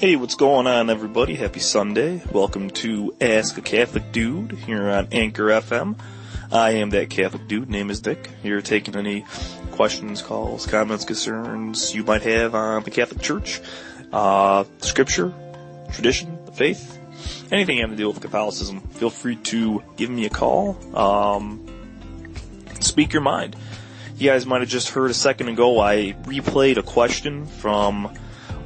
Hey, what's going on, everybody? Happy Sunday. Welcome to Ask a Catholic Dude here on Anchor FM. I am that Catholic dude. Name is Dick. Here taking any questions, calls, comments, concerns you might have on the Catholic Church, uh, scripture, tradition, the faith, anything having to do with Catholicism. Feel free to give me a call. Um, speak your mind. You guys might have just heard a second ago I replayed a question from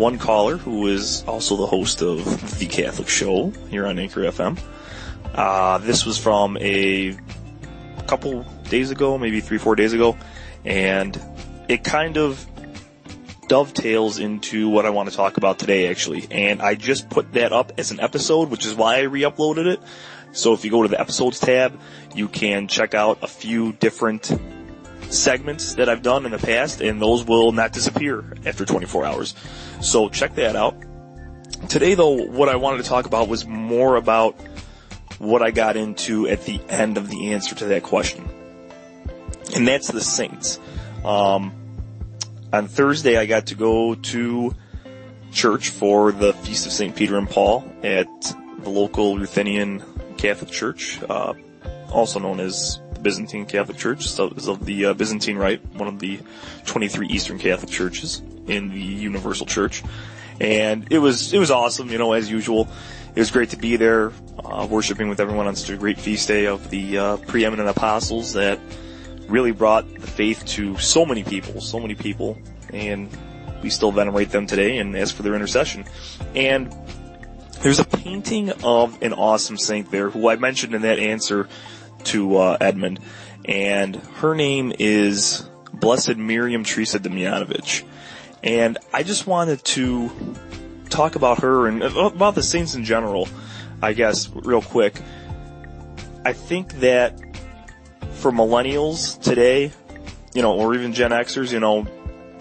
one caller who is also the host of The Catholic Show here on Anchor FM. Uh, this was from a couple days ago, maybe three, four days ago, and it kind of dovetails into what I want to talk about today actually. And I just put that up as an episode, which is why I re-uploaded it. So if you go to the episodes tab, you can check out a few different segments that I've done in the past, and those will not disappear after 24 hours. So check that out. Today though, what I wanted to talk about was more about what I got into at the end of the answer to that question. And that's the saints. Um, on Thursday I got to go to church for the Feast of St. Peter and Paul at the local Ruthenian Catholic Church, uh, also known as Byzantine Catholic Church, is of the uh, Byzantine Rite, one of the 23 Eastern Catholic churches in the Universal Church. And it was, it was awesome, you know, as usual. It was great to be there, uh, worshiping with everyone on such a great feast day of the, uh, preeminent apostles that really brought the faith to so many people, so many people, and we still venerate them today and ask for their intercession. And there's a painting of an awesome saint there who I mentioned in that answer to uh, Edmund, and her name is Blessed Miriam Teresa Demjanovich. And I just wanted to talk about her and about the saints in general, I guess, real quick. I think that for millennials today, you know, or even Gen Xers, you know,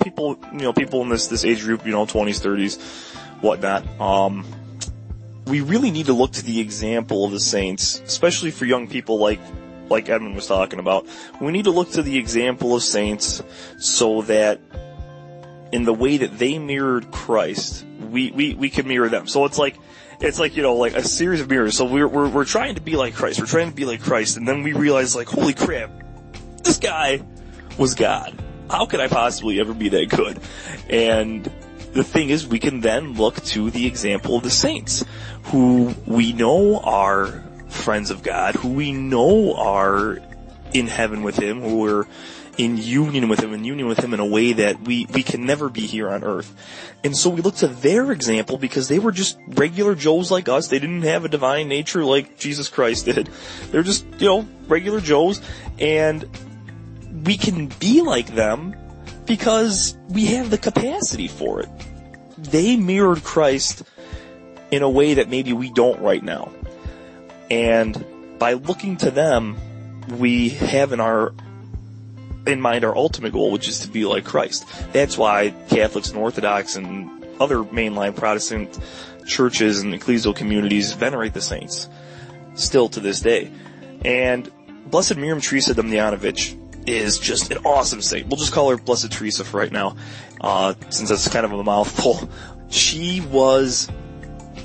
people, you know, people in this, this age group, you know, 20s, 30s, whatnot, um, we really need to look to the example of the saints, especially for young people like like Edmund was talking about. We need to look to the example of saints so that in the way that they mirrored Christ, we, we, we can mirror them. So it's like, it's like, you know, like a series of mirrors. So we're, we're, we're trying to be like Christ. We're trying to be like Christ. And then we realize like, holy crap, this guy was God. How could I possibly ever be that good? And the thing is, we can then look to the example of the saints, who we know are friends of God, who we know are in heaven with Him, who are in union with Him, in union with Him in a way that we, we can never be here on earth. And so we look to their example because they were just regular Joes like us. They didn't have a divine nature like Jesus Christ did. They're just, you know, regular Joes. And we can be like them because we have the capacity for it. They mirrored Christ in a way that maybe we don't right now. And by looking to them, we have in our in mind our ultimate goal, which is to be like Christ. That's why Catholics and Orthodox and other mainline Protestant churches and ecclesial communities venerate the saints still to this day. And Blessed Miriam Teresa Demjanovich is just an awesome saint. We'll just call her Blessed Teresa for right now, uh, since that's kind of a mouthful. She was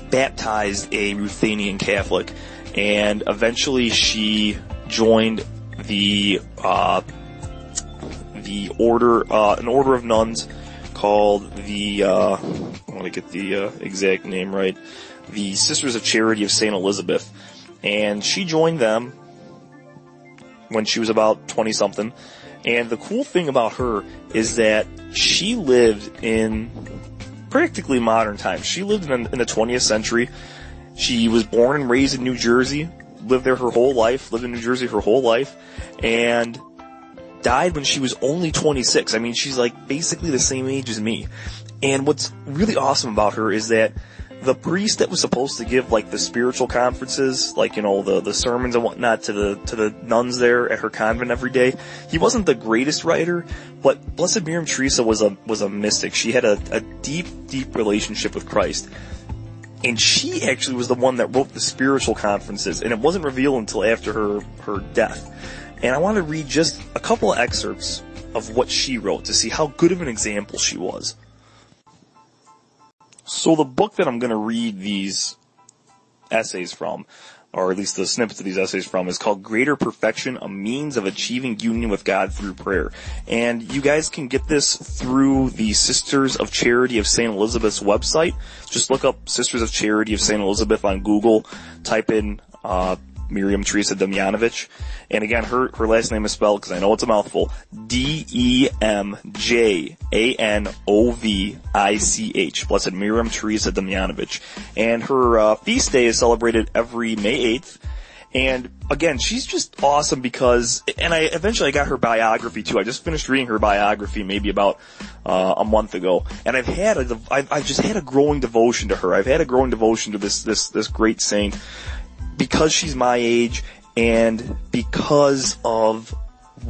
baptized a Ruthenian Catholic, and eventually she joined the uh, the order, uh, an order of nuns called the uh, I want to get the uh, exact name right, the Sisters of Charity of Saint Elizabeth, and she joined them when she was about 20 something. And the cool thing about her is that she lived in practically modern times. She lived in, in the 20th century. She was born and raised in New Jersey, lived there her whole life, lived in New Jersey her whole life, and died when she was only 26. I mean, she's like basically the same age as me. And what's really awesome about her is that the priest that was supposed to give like the spiritual conferences, like you know the the sermons and whatnot to the to the nuns there at her convent every day, he wasn't the greatest writer, but Blessed Miriam Teresa was a was a mystic. She had a, a deep deep relationship with Christ, and she actually was the one that wrote the spiritual conferences, and it wasn't revealed until after her her death. And I want to read just a couple of excerpts of what she wrote to see how good of an example she was. So the book that I'm going to read these essays from, or at least the snippets of these essays from, is called Greater Perfection, a Means of Achieving Union with God Through Prayer. And you guys can get this through the Sisters of Charity of St. Elizabeth's website. Just look up Sisters of Charity of St. Elizabeth on Google, type in, uh, Miriam Teresa Demjanovich. And again, her, her last name is spelled, because I know it's a mouthful, D-E-M-J-A-N-O-V-I-C-H. Blessed Miriam Teresa Demjanovich. And her uh, feast day is celebrated every May 8th. And again, she's just awesome because, and I eventually I got her biography too. I just finished reading her biography maybe about uh, a month ago, and I've had a, I've, I've just had a growing devotion to her. I've had a growing devotion to this this this great saint because she's my age and because of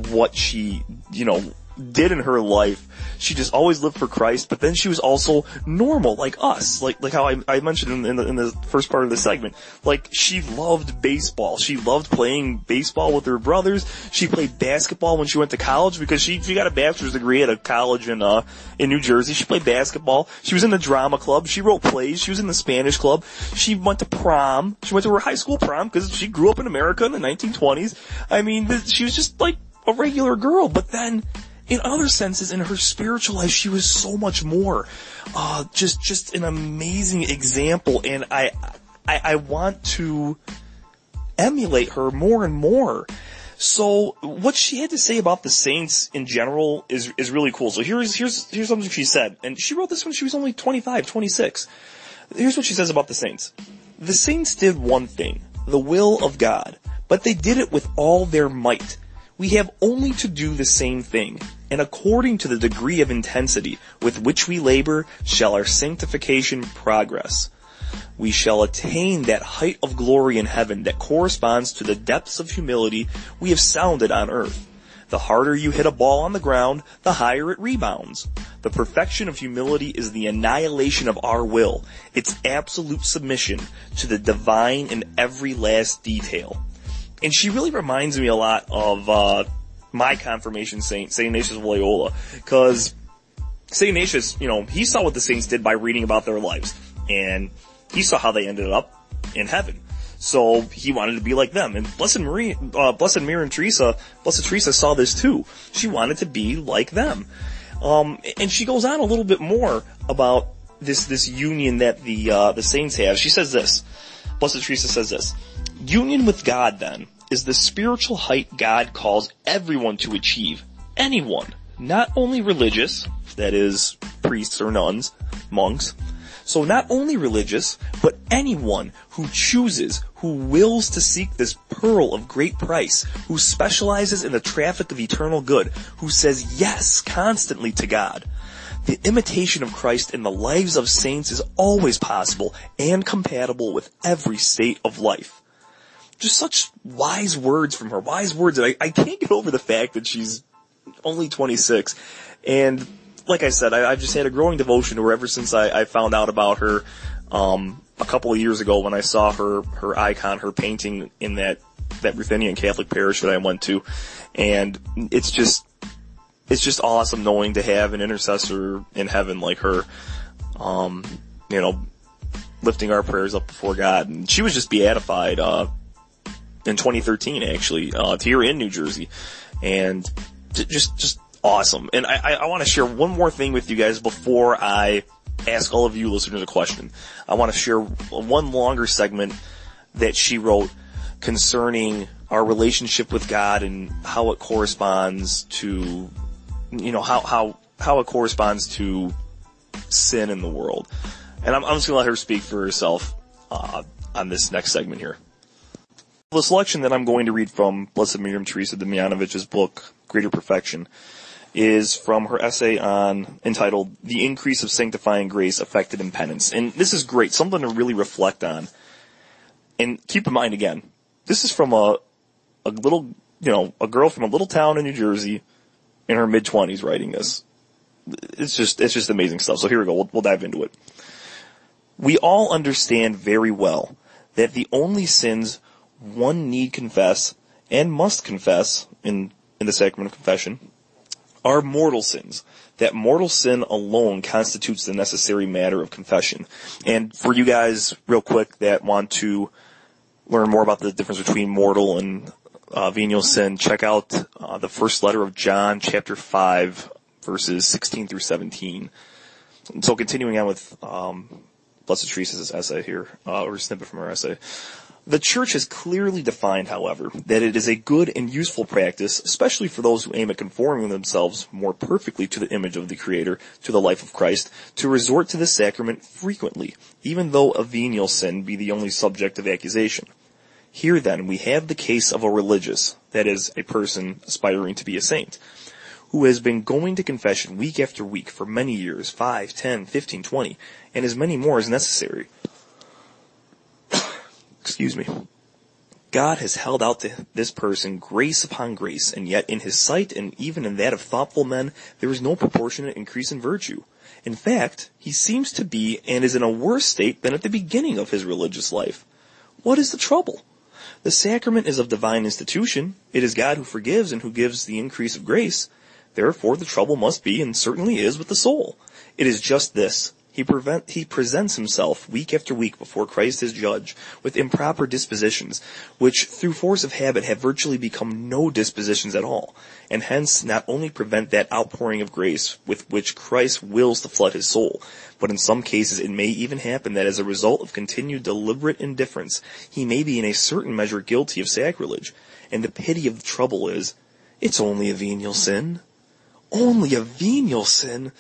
what she, you know, did in her life, she just always lived for Christ, but then she was also normal, like us, like, like how I, I mentioned in, in, the, in the first part of the segment. Like, she loved baseball. She loved playing baseball with her brothers. She played basketball when she went to college because she, she got a bachelor's degree at a college in, uh, in New Jersey. She played basketball. She was in the drama club. She wrote plays. She was in the Spanish club. She went to prom. She went to her high school prom because she grew up in America in the 1920s. I mean, she was just like a regular girl, but then, in other senses, in her spiritual life, she was so much more. Uh, just, just an amazing example, and I, I, I want to emulate her more and more. So what she had to say about the Saints in general is is really cool. So here's here's here's something she said, and she wrote this when she was only 25, 26. Here's what she says about the Saints. The Saints did one thing, the will of God, but they did it with all their might. We have only to do the same thing, and according to the degree of intensity with which we labor shall our sanctification progress. We shall attain that height of glory in heaven that corresponds to the depths of humility we have sounded on earth. The harder you hit a ball on the ground, the higher it rebounds. The perfection of humility is the annihilation of our will, its absolute submission to the divine in every last detail and she really reminds me a lot of uh, my confirmation saint, Saint Ignatius of Loyola, because Saint Ignatius, you know, he saw what the saints did by reading about their lives, and he saw how they ended up in heaven. So he wanted to be like them. And Blessed Marie, uh, Blessed Miriam Teresa, Blessed Teresa saw this too. She wanted to be like them. Um, and she goes on a little bit more about this, this union that the, uh, the saints have. She says this. Blessed Teresa says this. Union with God, then, is the spiritual height God calls everyone to achieve. Anyone. Not only religious, that is, priests or nuns, monks. So not only religious, but anyone who chooses, who wills to seek this pearl of great price, who specializes in the traffic of eternal good, who says yes constantly to God. The imitation of Christ in the lives of saints is always possible and compatible with every state of life. Just such wise words from her, wise words that I, I can't get over the fact that she's only 26. And like I said, I, have just had a growing devotion to her ever since I, I found out about her, um, a couple of years ago when I saw her, her icon, her painting in that, that Ruthenian Catholic parish that I went to. And it's just, it's just awesome knowing to have an intercessor in heaven like her, um, you know, lifting our prayers up before God. And she was just beatified, uh, in 2013 actually, uh, here in New Jersey. And just, just awesome. And I, I, want to share one more thing with you guys before I ask all of you listeners a question. I want to share one longer segment that she wrote concerning our relationship with God and how it corresponds to you know, how, how, how it corresponds to sin in the world. And I'm, I'm just gonna let her speak for herself, uh, on this next segment here. The selection that I'm going to read from Blessed Miriam Teresa Demjanovich's book, Greater Perfection, is from her essay on, entitled, The Increase of Sanctifying Grace Affected in Penance. And this is great, something to really reflect on. And keep in mind again, this is from a, a little, you know, a girl from a little town in New Jersey in her mid twenties writing this. It's just, it's just amazing stuff. So here we go. We'll, we'll dive into it. We all understand very well that the only sins one need confess and must confess in, in the sacrament of confession are mortal sins. That mortal sin alone constitutes the necessary matter of confession. And for you guys, real quick, that want to learn more about the difference between mortal and uh, venial sin, check out uh, the first letter of John, chapter 5, verses 16 through 17. And so continuing on with um, Blessed Teresa's essay here, uh, or snippet from her essay. The church has clearly defined, however, that it is a good and useful practice, especially for those who aim at conforming themselves more perfectly to the image of the Creator, to the life of Christ, to resort to this sacrament frequently, even though a venial sin be the only subject of accusation. Here then we have the case of a religious, that is, a person aspiring to be a saint, who has been going to confession week after week for many years, five, ten, fifteen, twenty, and as many more as necessary. Excuse me. God has held out to this person grace upon grace, and yet in his sight and even in that of thoughtful men, there is no proportionate increase in virtue. In fact, he seems to be and is in a worse state than at the beginning of his religious life. What is the trouble? The sacrament is of divine institution. It is God who forgives and who gives the increase of grace. Therefore, the trouble must be and certainly is with the soul. It is just this. He, prevent, he presents himself week after week before Christ his judge with improper dispositions, which through force of habit have virtually become no dispositions at all, and hence not only prevent that outpouring of grace with which Christ wills to flood his soul, but in some cases it may even happen that as a result of continued deliberate indifference, he may be in a certain measure guilty of sacrilege. And the pity of the trouble is, it's only a venial sin. Only a venial sin?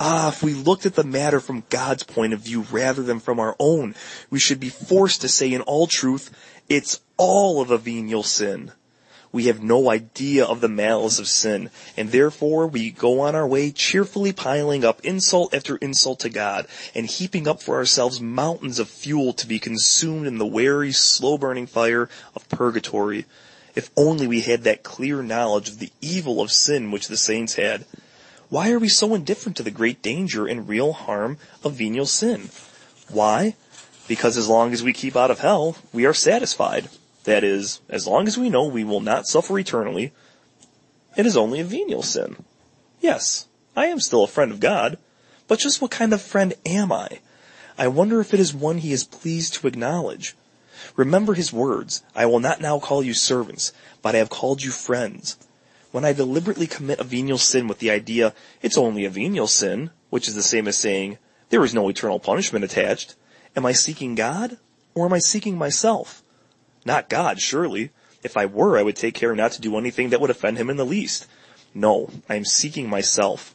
Ah, if we looked at the matter from God's point of view rather than from our own, we should be forced to say in all truth, it's all of a venial sin. We have no idea of the malice of sin, and therefore we go on our way cheerfully piling up insult after insult to God, and heaping up for ourselves mountains of fuel to be consumed in the wary, slow-burning fire of purgatory. If only we had that clear knowledge of the evil of sin which the saints had. Why are we so indifferent to the great danger and real harm of venial sin? Why? Because as long as we keep out of hell, we are satisfied. That is, as long as we know we will not suffer eternally, it is only a venial sin. Yes, I am still a friend of God, but just what kind of friend am I? I wonder if it is one he is pleased to acknowledge. Remember his words, I will not now call you servants, but I have called you friends. When I deliberately commit a venial sin with the idea, it's only a venial sin, which is the same as saying, there is no eternal punishment attached, am I seeking God, or am I seeking myself? Not God, surely. If I were, I would take care not to do anything that would offend him in the least. No, I am seeking myself.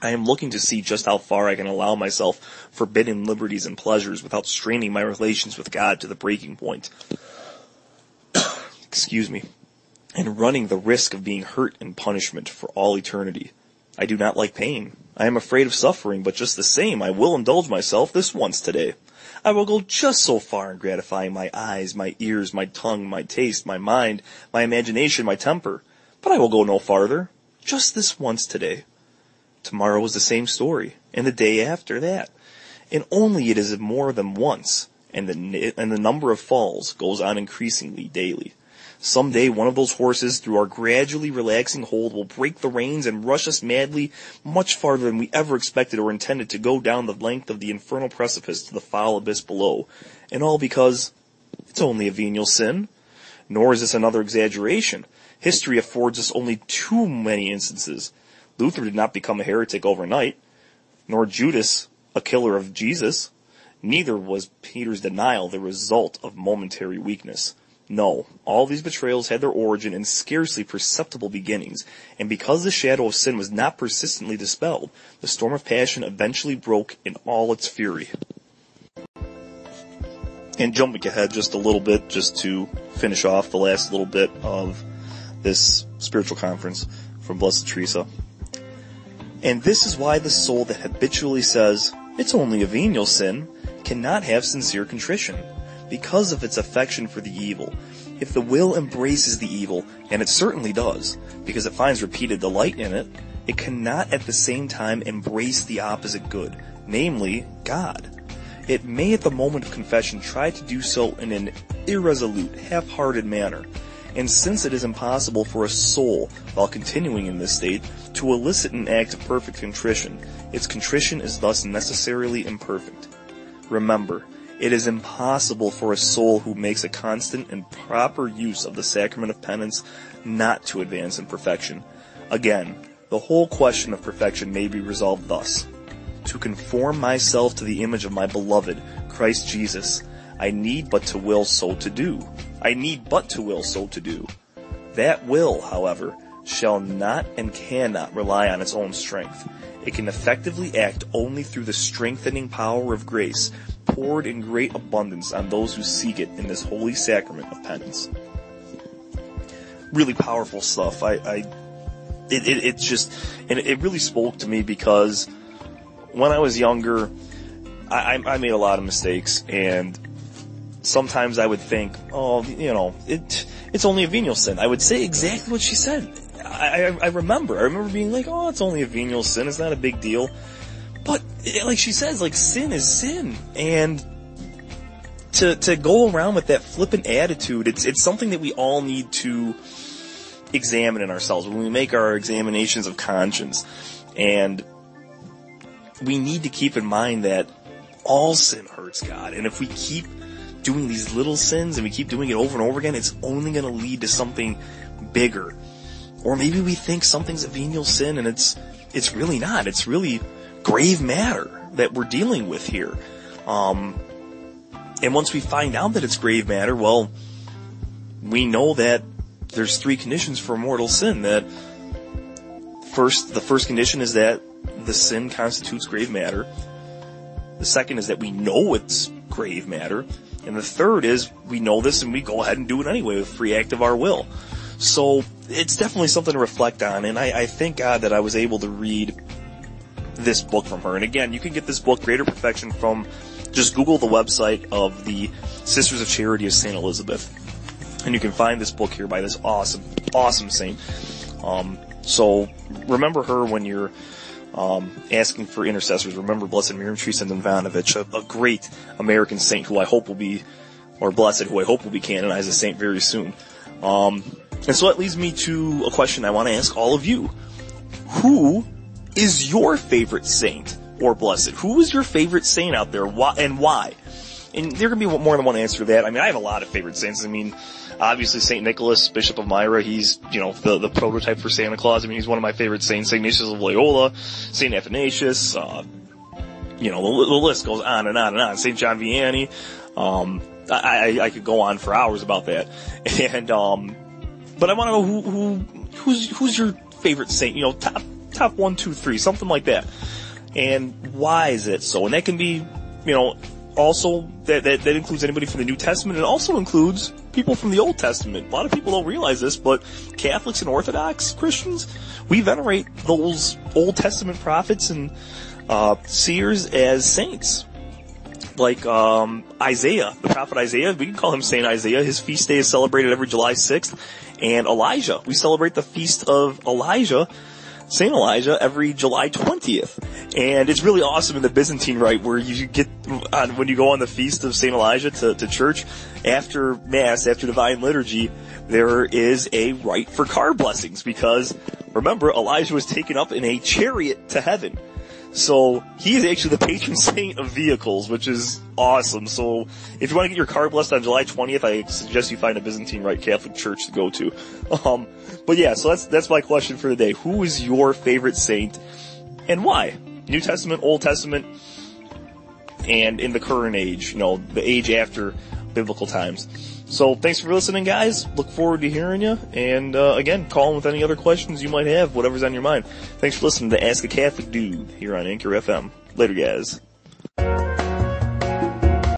I am looking to see just how far I can allow myself forbidden liberties and pleasures without straining my relations with God to the breaking point. Excuse me and running the risk of being hurt and punishment for all eternity. I do not like pain. I am afraid of suffering, but just the same, I will indulge myself this once today. I will go just so far in gratifying my eyes, my ears, my tongue, my taste, my mind, my imagination, my temper. But I will go no farther. Just this once today. Tomorrow is the same story, and the day after that. And only it is more than once, and the, and the number of falls goes on increasingly daily. Someday one of those horses, through our gradually relaxing hold, will break the reins and rush us madly much farther than we ever expected or intended to go down the length of the infernal precipice to the foul abyss below. And all because it's only a venial sin. Nor is this another exaggeration. History affords us only too many instances. Luther did not become a heretic overnight, nor Judas a killer of Jesus. Neither was Peter's denial the result of momentary weakness. No, all these betrayals had their origin in scarcely perceptible beginnings, and because the shadow of sin was not persistently dispelled, the storm of passion eventually broke in all its fury. And jumping ahead just a little bit, just to finish off the last little bit of this spiritual conference from Blessed Teresa. And this is why the soul that habitually says, it's only a venial sin, cannot have sincere contrition because of its affection for the evil. If the will embraces the evil, and it certainly does, because it finds repeated delight in it, it cannot at the same time embrace the opposite good, namely, God. It may at the moment of confession try to do so in an irresolute, half-hearted manner, And since it is impossible for a soul, while continuing in this state, to elicit an act of perfect contrition, its contrition is thus necessarily imperfect. Remember, it is impossible for a soul who makes a constant and proper use of the sacrament of penance not to advance in perfection. Again, the whole question of perfection may be resolved thus. To conform myself to the image of my beloved, Christ Jesus, I need but to will so to do. I need but to will so to do. That will, however, shall not and cannot rely on its own strength. It can effectively act only through the strengthening power of grace poured in great abundance on those who seek it in this holy sacrament of penance. Really powerful stuff. I, I it, it, it just, and it really spoke to me because when I was younger, I, I made a lot of mistakes and sometimes I would think, oh, you know, it, it's only a venial sin. I would say exactly what she said. I, I, I remember, I remember being like, oh, it's only a venial sin. It's not a big deal. Like she says, like sin is sin, and to to go around with that flippant attitude, it's it's something that we all need to examine in ourselves when we make our examinations of conscience, and we need to keep in mind that all sin hurts God, and if we keep doing these little sins and we keep doing it over and over again, it's only going to lead to something bigger. Or maybe we think something's a venial sin and it's it's really not. It's really grave matter that we're dealing with here. Um, and once we find out that it's grave matter, well, we know that there's three conditions for mortal sin. That first, the first condition is that the sin constitutes grave matter. The second is that we know it's grave matter. And the third is we know this and we go ahead and do it anyway with free act of our will. So it's definitely something to reflect on. And I, I thank God that I was able to read this book from her. And again, you can get this book, Greater Perfection, from just Google the website of the Sisters of Charity of St. Elizabeth. And you can find this book here by this awesome, awesome saint. Um, so remember her when you're um, asking for intercessors. Remember Blessed Miriam Teresa Demjanovich, a, a great American saint who I hope will be, or blessed, who I hope will be canonized as saint very soon. Um, and so that leads me to a question I want to ask all of you. Who is your favorite saint or blessed? Who is your favorite saint out there why, and why? And there can be more than one answer to that. I mean, I have a lot of favorite saints. I mean, obviously Saint Nicholas, Bishop of Myra, he's, you know, the, the prototype for Santa Claus. I mean, he's one of my favorite saints. Saint Ignatius of Loyola, Saint Athanasius, uh, you know, the, the, list goes on and on and on. Saint John Vianney, um, I, I, I could go on for hours about that. And, um, but I want to know who, who, who's, who's your favorite saint? You know, top top one, two, three, something like that. And why is it so? And that can be, you know, also that, that, that includes anybody from the New Testament. It also includes people from the Old Testament. A lot of people don't realize this, but Catholics and Orthodox Christians, we venerate those Old Testament prophets and uh, seers as saints. Like um, Isaiah, the prophet Isaiah, we can call him Saint Isaiah. His feast day is celebrated every July 6th. And Elijah, we celebrate the feast of Elijah St. Elijah every July 20th. And it's really awesome in the Byzantine rite where you get, on, when you go on the feast of St. Elijah to, to church, after Mass, after Divine Liturgy, there is a rite for car blessings because remember, Elijah was taken up in a chariot to heaven. So he is actually the patron saint of vehicles, which is awesome. So if you want to get your car blessed on July 20th, I suggest you find a Byzantine Rite Catholic church to go to. Um, but yeah, so that's that's my question for the day. Who is your favorite saint, and why? New Testament, Old Testament, and in the current age, you know, the age after biblical times. So thanks for listening, guys. Look forward to hearing you. And uh, again, call in with any other questions you might have, whatever's on your mind. Thanks for listening to Ask a Catholic Dude here on Anchor FM. Later, guys.